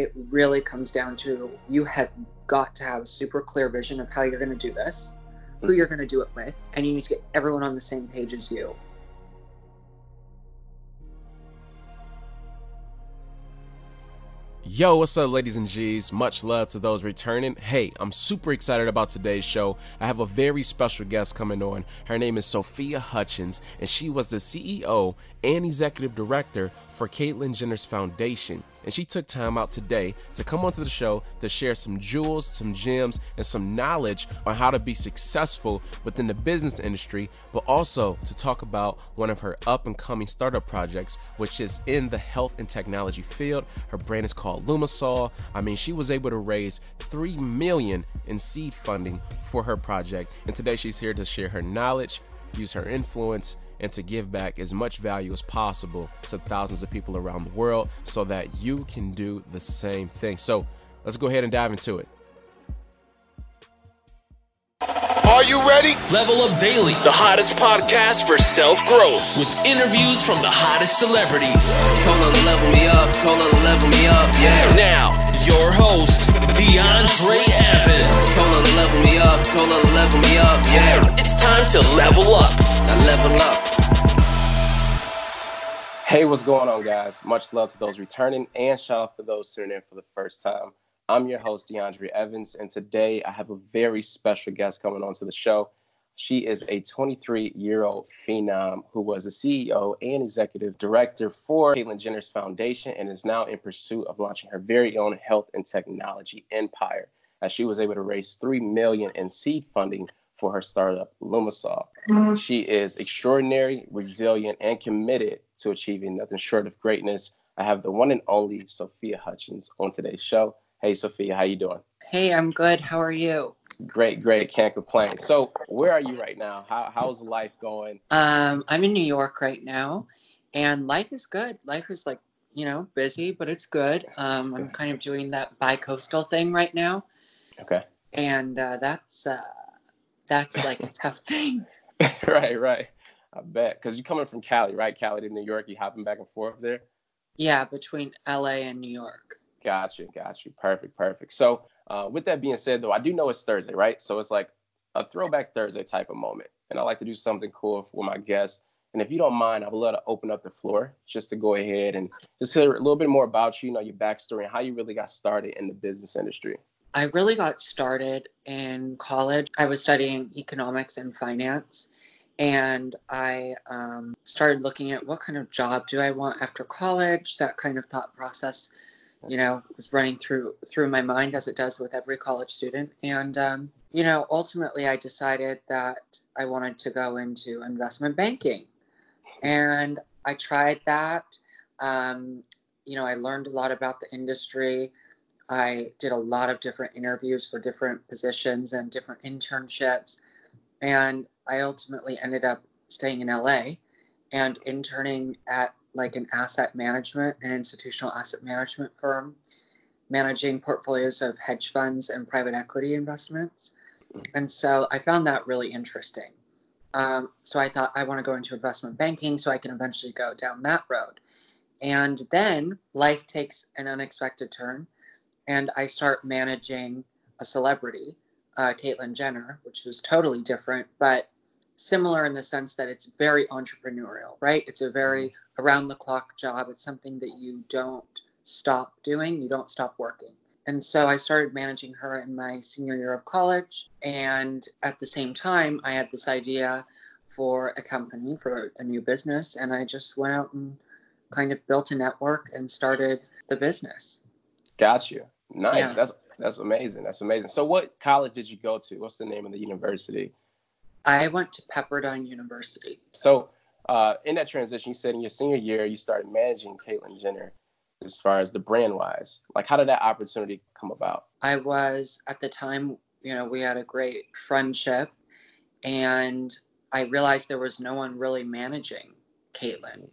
it really comes down to you have got to have a super clear vision of how you're going to do this, who Mhm. you're going to do it with, and you need to get everyone on the same page as you. Yo, what's up, ladies and G's? Much love to those returning. Hey, I'm super excited about today's show. I have a very special guest coming on. Her name is Sophia Hutchins, and she was the CEO and executive director for Caitlyn Jenner's Foundation. And she took time out today to come onto the show to share some jewels, some gems, and some knowledge on how to be successful within the business industry, but also to talk about one of her up and coming startup projects, which is in the health and technology field. Her brand is called Lumisol. I mean, she was able to raise three million in seed funding for her project, and today she's here to share her knowledge, use her influence, and to give back as much value as possible to thousands of people around the world so that you can do the same thing. So let's go ahead and dive into it. You ready? Level Up Daily, the hottest podcast for self growth, with interviews from the hottest celebrities. Told her to level me up, told her to level me up, yeah. Now, your host, DeAndre Evans. Told her to level me up, told her to level me up, yeah. It's time to level up. Now level up. Hey, what's going on, guys? Much love to those returning and shout out to those tuning in for the first time. I'm your host, DeAndre Evans, and today I have a very special guest coming onto the show. She is a 23 year old phenom who was the CEO and executive director for Caitlyn Jenner's Foundation and is now in pursuit of launching her very own health and technology empire as she was able to raise 3 million in seed funding for her startup Lumisol. She is extraordinary, resilient, and committed to achieving nothing short of greatness. I have the one and only Sophia Hutchins on today's show. Hey Sophia, how you doing? Hey, I'm good. How are you? Great, great, can't complain. So, where are you right now? How, how's life going? Um, I'm in New York right now, and life is good. Life is like, you know, busy, but it's good. Um, I'm kind of doing that bi-coastal thing right now, Okay. and uh, that's uh, that's like a tough thing. right, right. I bet. Because you're coming from Cali, right? Cali to New York, you hopping back and forth there? Yeah, between LA and New York. Got you, got you. Perfect, perfect. So, uh, with that being said, though, I do know it's Thursday, right? So it's like a throwback Thursday type of moment, and I like to do something cool for my guests. And if you don't mind, I would love to open up the floor just to go ahead and just hear a little bit more about you, you know, your backstory and how you really got started in the business industry. I really got started in college. I was studying economics and finance, and I um, started looking at what kind of job do I want after college. That kind of thought process, you know, was running through through my mind as it does with every college student. And um, you know, ultimately, I decided that I wanted to go into investment banking, and I tried that. Um, you know, I learned a lot about the industry. I did a lot of different interviews for different positions and different internships. And I ultimately ended up staying in LA and interning at like an asset management, an institutional asset management firm, managing portfolios of hedge funds and private equity investments. And so I found that really interesting. Um, so I thought I want to go into investment banking so I can eventually go down that road. And then life takes an unexpected turn and I start managing a celebrity, uh, Caitlyn Jenner, which was totally different, but similar in the sense that it's very entrepreneurial, right? It's a very around the clock job. It's something that you don't stop doing, you don't stop working. And so I started managing her in my senior year of college. And at the same time, I had this idea for a company, for a new business. And I just went out and kind of built a network and started the business. Got you. Nice. Yeah. That's that's amazing. That's amazing. So, what college did you go to? What's the name of the university? I went to Pepperdine University. So, uh, in that transition, you said in your senior year you started managing Caitlyn Jenner, as far as the brand wise. Like, how did that opportunity come about? I was at the time, you know, we had a great friendship, and I realized there was no one really managing Caitlyn.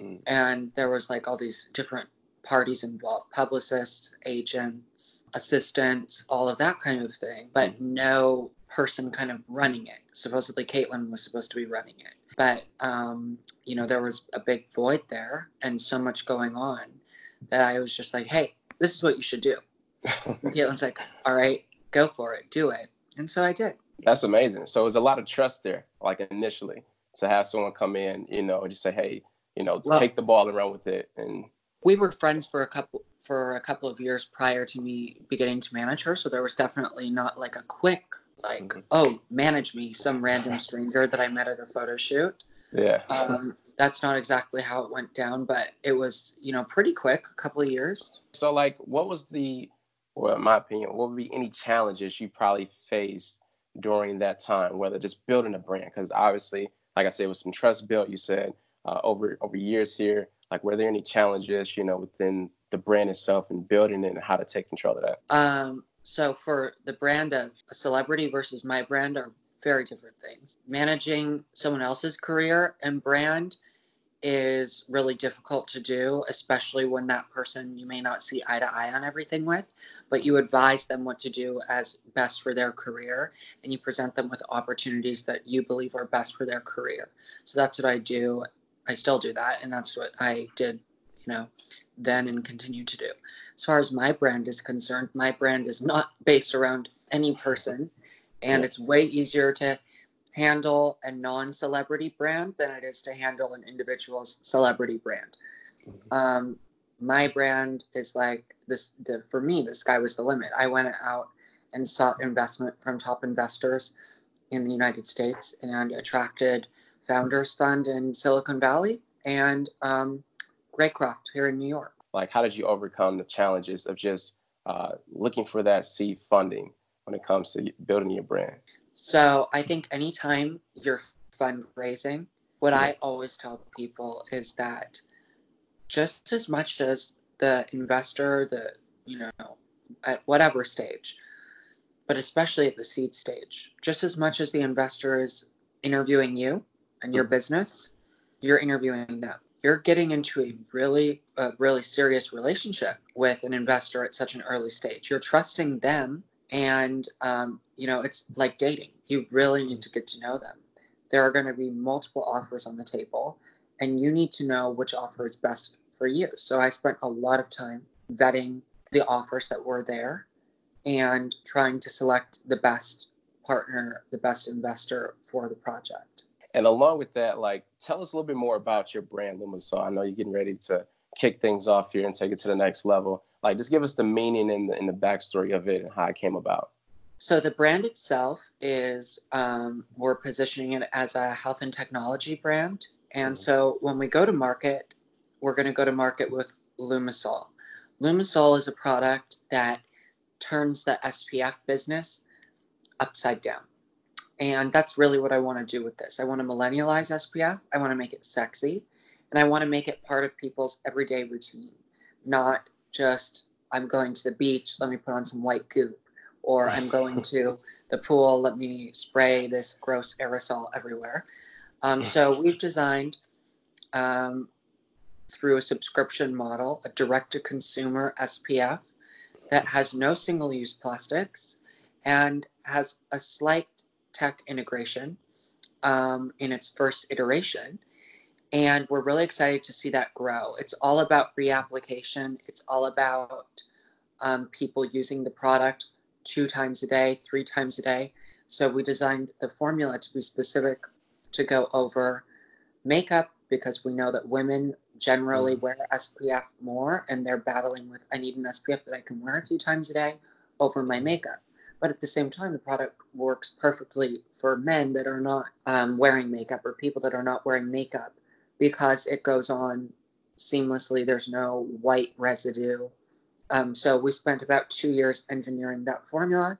Mm. And there was like all these different parties involved publicists, agents, assistants, all of that kind of thing, but no person kind of running it. Supposedly, Caitlyn was supposed to be running it. But, um, you know, there was a big void there and so much going on that I was just like, hey, this is what you should do. And Caitlyn's like, all right, go for it, do it. And so I did. That's amazing. So there's a lot of trust there, like initially, to have someone come in, you know, and just say, hey, you know, Well- take the ball and run with it. And we were friends for a couple for a couple of years prior to me beginning to manage her so there was definitely not like a quick like Mhm. oh manage me some random stranger that i met at a photo shoot yeah, um, that's not exactly how it went down but it was you know pretty quick a couple of years So, like, what was the, well, in my opinion, what would be any challenges you probably faced during that time, whether just building a brand? Because obviously, like I said, with some trust built, you said uh, over over years here. Like, were there any challenges, you know, within the brand itself and building it and how to take control of that? um, so for the brand of a celebrity versus my brand are very different things managing someone else's career and brand is really difficult to do, especially when that person you may not see eye to eye on everything with, but you advise them what to do as best for their career and you present them with opportunities that you believe are best for their career. So that's what I do. I still do that, and that's what I did, you know, then and continue to do. As far as my brand is concerned, my brand is not based around any person, and it's way easier to handle a non-celebrity brand than it is to handle an individual's celebrity brand. Um, my brand is like this. The, for me, the sky was the limit. I went out and sought investment from top investors in the United States and attracted Founders Fund in Silicon Valley and um, here in New York. Like, how did you overcome the challenges of just uh, looking for that seed funding when it comes to building your brand? So I think anytime you're fundraising, what I always tell people is that just as much as the investor, the you know, at whatever stage, but especially at the seed stage, just as much as the investor is interviewing you and your business, you're interviewing them. You're getting into a really, a really serious relationship with an investor at such an early stage. You're trusting them and um, you know it's like dating. You really need to get to know them. There are going to be multiple offers on the table and you need to know which offer is best for you. So i spent a lot of time vetting the offers that were there and trying to select the best partner the best investor for the project And along with that, like, tell us a little bit more about your brand, Lumisol. I know you're getting ready to kick things off here and take it to the next level. Like, just give us the meaning and the, and the backstory of it and how it came about. So the brand itself is um, we're positioning it as a health and technology brand, and Mhm. so when we go to market, we're going to go to market with Lumisol. Lumisol is a product that turns the SPF business upside down, and that's really what I want to do with this. I want to millennialize SPF. I want to make it sexy, and I want to make it part of people's everyday routine, not just I'm going to the beach. Let me put on some white goop or I'm going to the pool, let me spray this gross aerosol everywhere. Um, so we've designed um, through a subscription model a direct to consumer SPF that has no single use plastics and has a slight tech integration um, in its first iteration. And we're really excited to see that grow. It's all about reapplication, it's all about um, people using the product two times a day, three times a day. So we designed the formula to be specific to go over makeup because we know that women generally wear SPF more and they're battling with I need an SPF that I can wear a few times a day over my makeup. But at the same time, the product works perfectly for men that are not um, wearing makeup or people that are not wearing makeup because it goes on seamlessly. There's no white residue. Um, so we spent about two years engineering that formula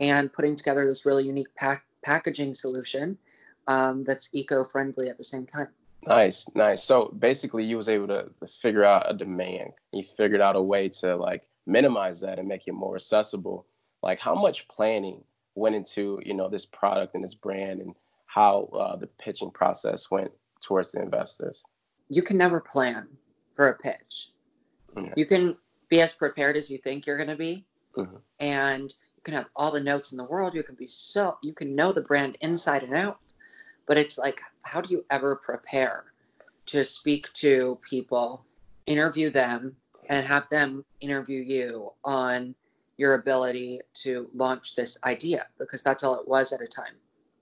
and putting together this really unique pack- packaging solution um, that's eco-friendly at the same time. Nice, nice. So basically, you was able to, figure out a demand. You figured out a way to like minimize that and make it more accessible. Like, how much planning went into you know this product and this brand, and how uh, the pitching process went towards the investors? You can never plan for a pitch. Yeah. You can be as prepared as you think you're going to be, Mhm. and you can have all the notes in the world. You can be so you can know the brand inside and out, but it's like, how do you ever prepare to speak to people, interview them, and have them interview you on your ability to launch this idea because that's all it was at a time,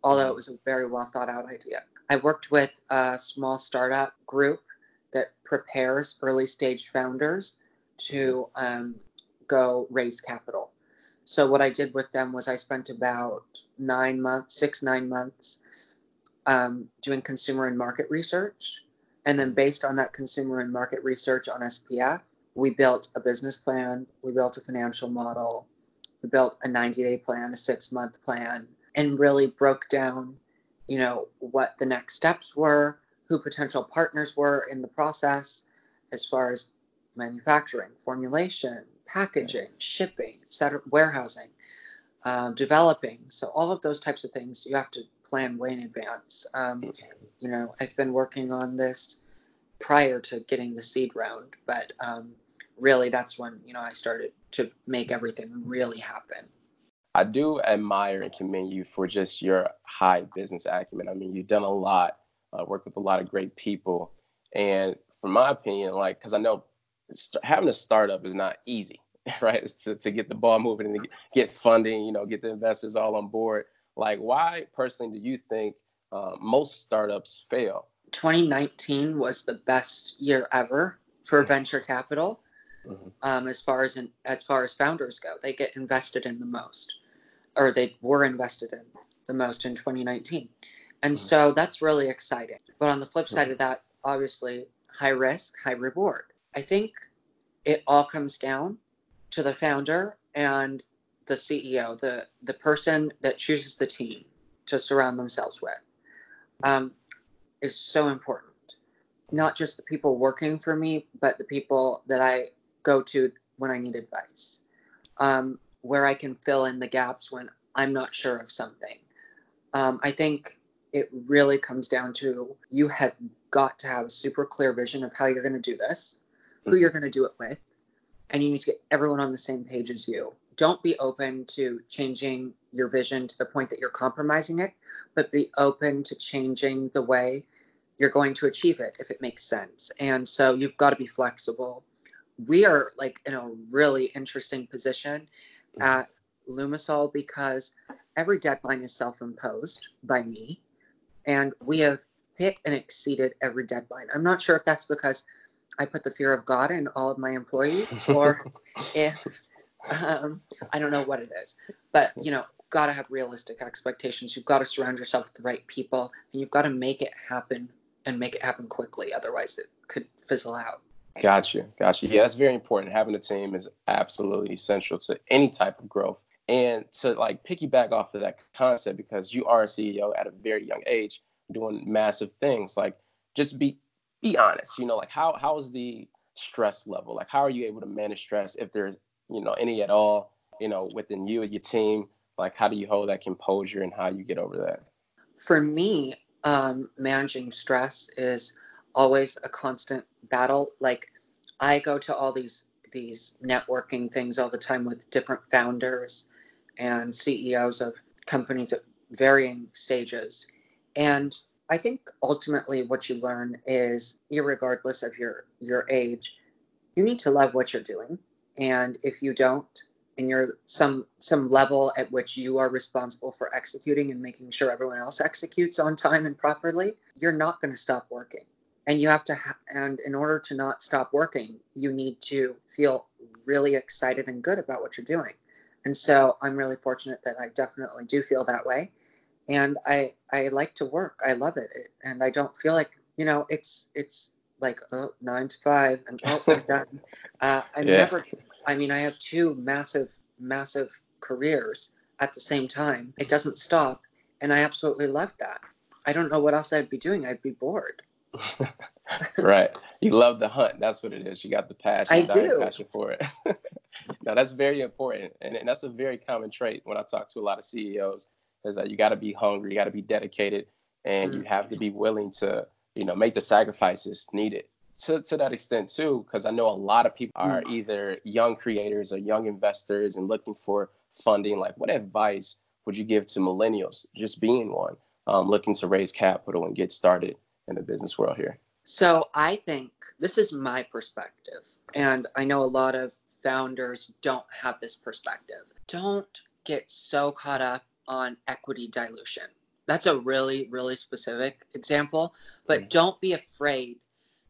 although it was a very well thought out idea. I worked with a small startup group that prepares early stage founders to um, go raise capital. So what I did with them was I spent about nine months, six nine months, um, doing consumer and market research, and then based on that consumer and market research on SPF, we built a business plan, we built a financial model, we built a 90 day plan, a six month plan, and really broke down, you know, what the next steps were, who potential partners were in the process, as far as manufacturing, formulation, packaging, shipping, etc., warehousing, um, developing. So all of those types of things you have to plan way in advance. Um, you know, I've been working on this prior to getting the seed round, but um, really that's when you know I started to make everything really happen. I do admire and commend you for just your high business acumen. I mean, you've done a lot, uh, worked with a lot of great people, and from my opinion, like because I know having a startup is not easy, right? It's to, to get the ball moving and get funding, you know, get the investors all on board. Like, why personally do you think uh, most startups fail? 2019 was the best year ever for mm-hmm. venture capital. Mm-hmm. Um, as far as in, as far as founders go, they get invested in the most, or they were invested in the most in 2019, and mm-hmm. so that's really exciting. But on the flip side of that, obviously, high risk, high reward. I think it all comes down to the founder and the CEO, the the person that chooses the team to surround themselves with, um, is so important. Not just the people working for me, but the people that I go to when I need advice, um, where I can fill in the gaps when I'm not sure of something. Um, I think it really comes down to you have got to have a super clear vision of how you're going to do this, who you're going to do it with, and you need to get everyone on the same page as you. Don't be open to changing your vision to the point that you're compromising it, but be open to changing the way you're going to achieve it if it makes sense. And so you've got to be flexible. We are like in a really interesting position mm-hmm. at Lumisol because every deadline is self imposed by me, and we have hit and exceeded every deadline. I'm not sure if that's because I put the fear of God in all of my employees, or if um, I don't know what it is. But you know, got to have realistic expectations. You've got to surround yourself with the right people, and you've got to make it happen and make it happen quickly. Otherwise, it could fizzle out. Gotcha, gotcha. Yeah, that's very important. Having a team is absolutely essential to any type of growth. And to like piggyback off of that concept, because you are a CEO at a very young age, doing massive things. Like, just be be honest. You know, like how how is the stress level? Like, how are you able to manage stress if there's you know any at all? You know, within you and your team. Like, how do you hold that composure and how you get over that? For me, um, managing stress is always a constant battle. Like, I go to all these these networking things all the time with different founders and CEOs of companies at varying stages. And I think ultimately what you learn is, regardless of your your age, you need to love what you're doing. And if you don't, and you're some some level at which you are responsible for executing and making sure everyone else executes on time and properly, you're not going to stop working. And you have to, ha- and in order to not stop working, you need to feel really excited and good about what you're doing. And so I'm really fortunate that I definitely do feel that way and I I like to work. I love it, and I don't feel like you know it's it's like oh nine to five and oh I'm done. Uh, I yeah. never. I mean, I have two massive massive careers at the same time. It doesn't stop, and I absolutely love that. I don't know what else I'd be doing. I'd be bored. right. You love the hunt. That's what it is. You got the passion. I do. Passion for it. now that's very important, and, and that's a very common trait when I talk to a lot of CEOs is that you got to be hungry, you got to be dedicated, and mm. you have to be willing to, you know, make the sacrifices needed. To, to that extent too, because I know a lot of people are mm. either young creators or young investors and looking for funding. Like, what advice would you give to millennials, just being one, um, looking to raise capital and get started in the business world here? So I think this is my perspective, and I know a lot of founders don't have this perspective. Don't get so caught up on equity dilution. That's a really, really specific example, but don't be afraid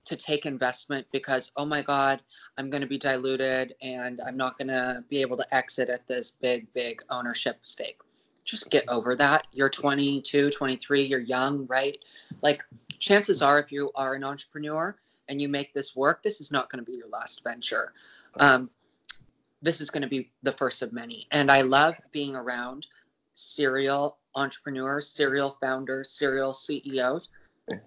to take investment because, oh my God, I'm going to be diluted and I'm not going to be able to exit at this big, big ownership stake. Just get over that. You're 22, 23, you're young, right? Like, chances are, if you are an entrepreneur and you make this work, this is not going to be your last venture. Um, this is going to be the first of many. And I love being around serial entrepreneurs, serial founders, serial CEOs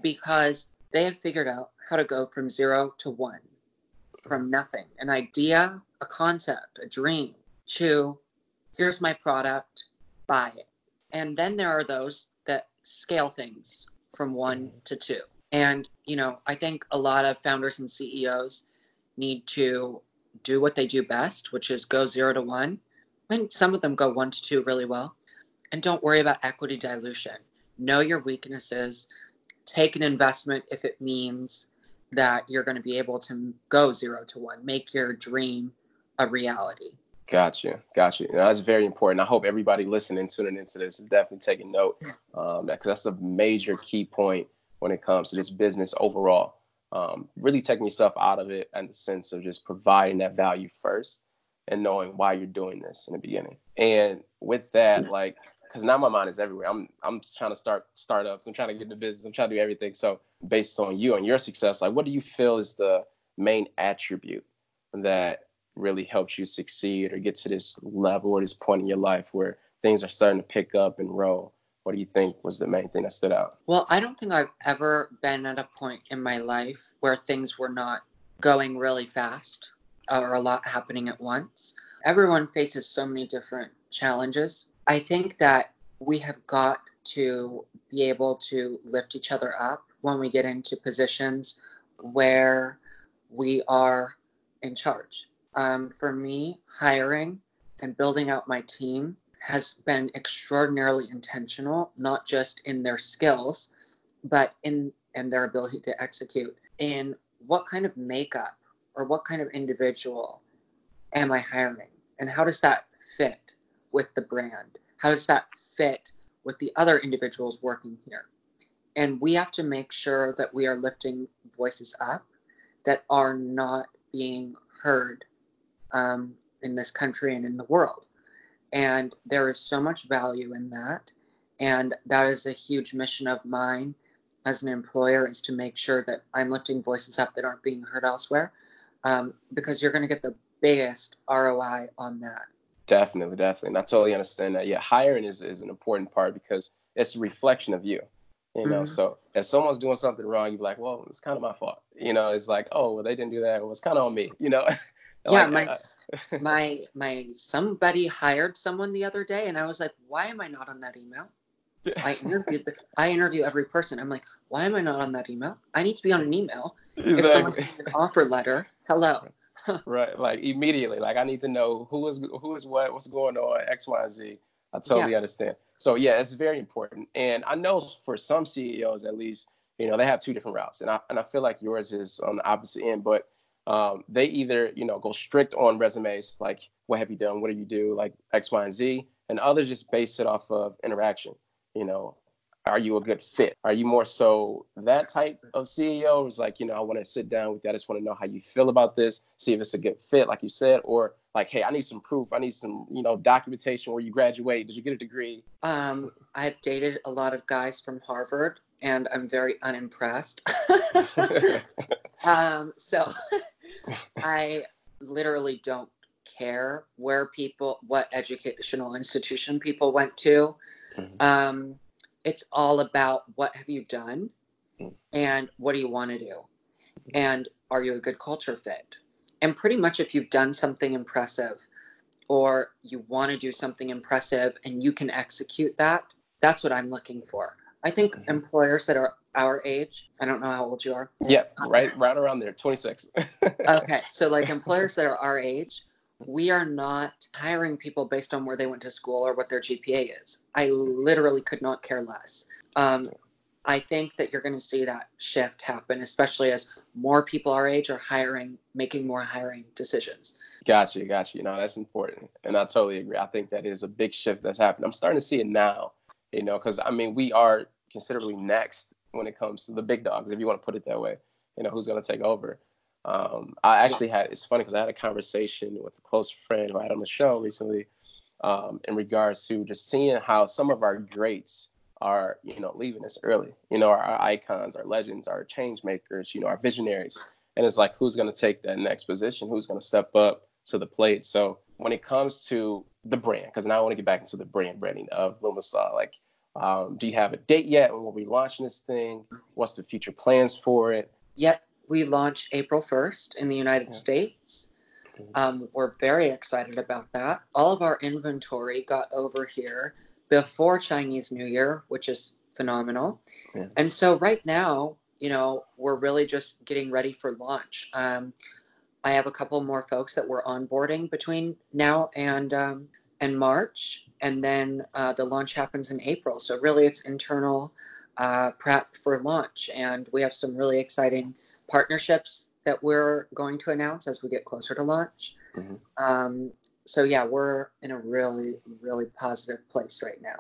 because they have figured out how to go from zero to one, from nothing, an idea, a concept, a dream, to here's my product, buy it. And then there are those that scale things from one mm-hmm. to two. And, you know, I think a lot of founders and CEOs need to do what they do best, which is go zero to one. And some of them go one to two really well. And don't worry about equity dilution. Know your weaknesses. Take an investment if it means that you're going to be able to go zero to one. Make your dream a reality. Gotcha, gotcha. that's very important. I hope everybody listening, tuning into this, is definitely taking note, um, because that's a major key point when it comes to this business overall um, really taking yourself out of it in the sense of just providing that value first and knowing why you're doing this in the beginning. And with that, like, because now my mind is everywhere. I'm I'm trying to start startups. I'm trying to get into business. I'm trying to do everything. So based on you and your success, like, what do you feel is the main attribute that really helps you succeed or get to this level or this point in your life where things are starting to pick up and roll? what do you think was the main thing that stood out? Well, I don't think I've ever been at a point in my life where things were not going really fast or a lot happening at once. Everyone faces so many different challenges. I think that we have got to be able to lift each other up when we get into positions where we are in charge. Um, for me, hiring and building out my team has been extraordinarily intentional, not just in their skills, but in and their ability to execute in what kind of makeup or what kind of individual am I hiring? And how does that fit with the brand? How does that fit with the other individuals working here? And we have to make sure that we are lifting voices up that are not being heard um, in this country and in the world. And there is so much value in that. And that is a huge mission of mine as an employer is to make sure that I'm lifting voices up that aren't being heard elsewhere um, because you're going to get the biggest ROI on that. Definitely, definitely. And I totally understand that. Yeah, hiring is, is an important part because it's a reflection of you. You know, mm-hmm. so if someone's doing something wrong, you're like, well, it's kind of my fault. You know, it's like, oh, well, they didn't do that. Well, it's kind of on me. You know, yeah, like, my my my somebody hired someone the other day, and I was like, why am I not on that email? I interviewed the I interview every person. I'm like, why am I not on that email? I need to be on an email. Exactly. If someone's an offer letter, hello. right, like immediately, like I need to know who is who is what, what's going on, X, Y, and Z. I totally yeah. understand. So yeah, it's very important. And I know for some CEOs at least, you know, they have two different routes. And I and I feel like yours is on the opposite end. But um, they either you know go strict on resumes like what have you done what do you do like x y and z and others just base it off of interaction you know are you a good fit? Are you more so that type of ceo is like you know i want to sit down with you. I just want to know how you feel about this see if it's a good fit like you said or like hey i need some proof. I need some you know documentation where you graduate. Did you get a degree? Um, i've dated a lot of guys from harvard and i'm very unimpressed. Um, so I literally don't care where people, what educational institution people went to. Mm-hmm. Um, it's all about what have you done mm-hmm. and what do you want to do? And are you a good culture fit? And pretty much if you've done something impressive or you want to do something impressive and you can execute that, that's what I'm looking for. I think mm-hmm. employers that are our age, I don't know how old you are. Yeah, right, right around there, 26. okay, so like employers that are our age, we are not hiring people based on where they went to school or what their GPA is. I literally could not care less. Um, I think that you're going to see that shift happen, especially as more people our age are hiring, making more hiring decisions. Gotcha, gotcha. You know, that's important. And I totally agree. I think that is a big shift that's happened. I'm starting to see it now, you know, because I mean, we are considerably next when it comes to the big dogs, if you want to put it that way, you know, who's going to take over. Um, I actually had, it's funny because I had a conversation with a close friend who I had on the show recently um, in regards to just seeing how some of our greats are, you know, leaving us early. You know, our, our icons, our legends, our change makers, you know, our visionaries. And it's like, who's going to take that next position? Who's going to step up to the plate? So when it comes to the brand, because now I want to get back into the brand branding of Lumisol, like, um, do you have a date yet? When we'll be launching this thing? What's the future plans for it? Yep, we launch April 1st in the United yeah. States. Um, we're very excited about that. All of our inventory got over here before Chinese New Year, which is phenomenal. Yeah. And so right now, you know, we're really just getting ready for launch. Um, I have a couple more folks that we're onboarding between now and um, and March, and then uh, the launch happens in April. So really, it's internal uh, prep for launch, and we have some really exciting partnerships that we're going to announce as we get closer to launch. Mm-hmm. Um, so yeah, we're in a really, really positive place right now.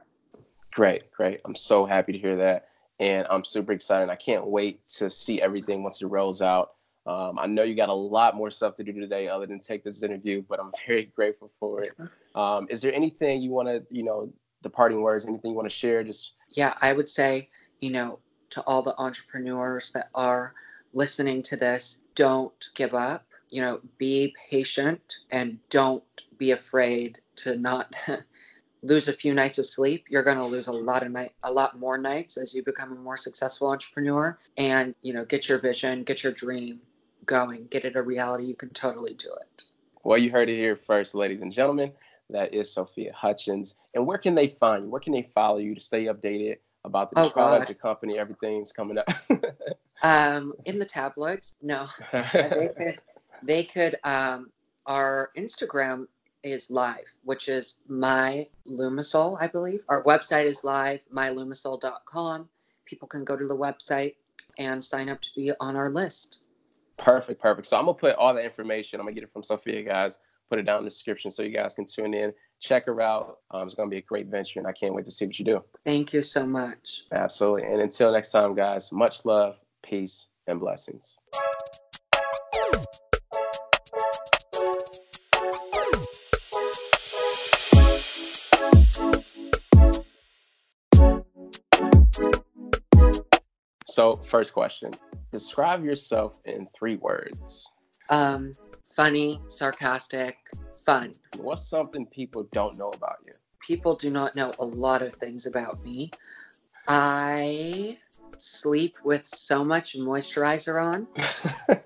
Great, great. I'm so happy to hear that. And I'm super excited. I can't wait to see everything once it rolls out. Um, I know you got a lot more stuff to do today other than take this interview, but I'm very grateful for it. Um, is there anything you want to, you know, departing words, anything you want to share? Just yeah, I would say, you know, to all the entrepreneurs that are listening to this, don't give up. You know, be patient and don't be afraid to not lose a few nights of sleep. You're going to lose a lot of night, a lot more nights as you become a more successful entrepreneur. And you know, get your vision, get your dream going, get it a reality. You can totally do it. Well, you heard it here first, ladies and gentlemen. That is Sophia Hutchins. And where can they find you? Where can they follow you to stay updated about the oh, product, the company, everything's coming up? um, in the tabloids, no. they could, they could um, our Instagram is live, which is my Lumisol, I believe. Our website is live, mylumisol.com. People can go to the website and sign up to be on our list. Perfect, perfect. So I'm gonna put all the information. I'm gonna get it from Sophia, guys. Put it down in the description so you guys can tune in, check her out. Um, it's gonna be a great venture, and I can't wait to see what you do. Thank you so much. Absolutely. And until next time, guys. Much love, peace, and blessings. So, first question Describe yourself in three words. Um, funny, sarcastic, fun. What's something people don't know about you? People do not know a lot of things about me. I sleep with so much moisturizer on.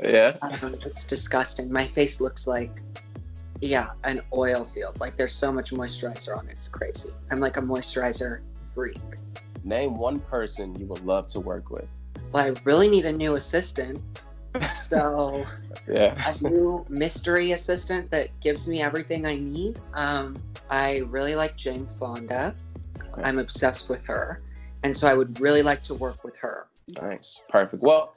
yeah. Um, it's disgusting. My face looks like, yeah, an oil field. Like there's so much moisturizer on it. It's crazy. I'm like a moisturizer freak. Name one person you would love to work with. Well, I really need a new assistant. So, yeah, a new mystery assistant that gives me everything I need. Um, I really like Jane Fonda. I'm obsessed with her. And so I would really like to work with her. Nice. Perfect. Well,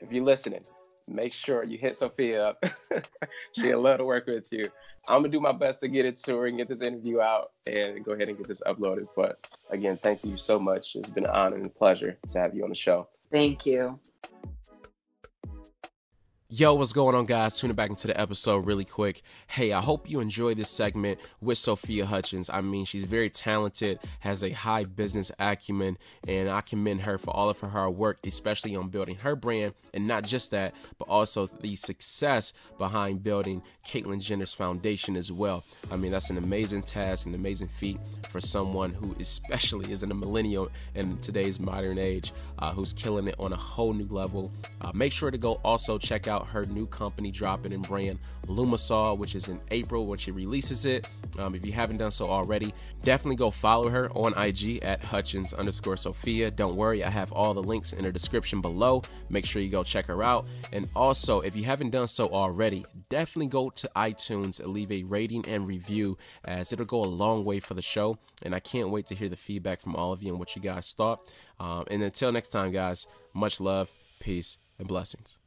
if you're listening, make sure you hit Sophia up. She'll love to work with you. I'm gonna do my best to get it to her and get this interview out and go ahead and get this uploaded. But again, thank you so much. It's been an honor and a pleasure to have you on the show. Thank you. Yo, what's going on, guys? Tuning back into the episode really quick. Hey, I hope you enjoy this segment with Sophia Hutchins. I mean, she's very talented, has a high business acumen, and I commend her for all of her hard work, especially on building her brand. And not just that, but also the success behind building Caitlyn Jenner's foundation as well. I mean, that's an amazing task, an amazing feat for someone who, especially, is in a millennial in today's modern age, uh, who's killing it on a whole new level. Uh, make sure to go also check out her new company dropping in brand Lumisol, which is in April when she releases it. Um, if you haven't done so already, definitely go follow her on IG at Hutchins underscore Sophia. Don't worry, I have all the links in the description below. Make sure you go check her out. And also, if you haven't done so already, definitely go to iTunes and leave a rating and review as it'll go a long way for the show. And I can't wait to hear the feedback from all of you and what you guys thought. Um, and until next time, guys, much love, peace, and blessings.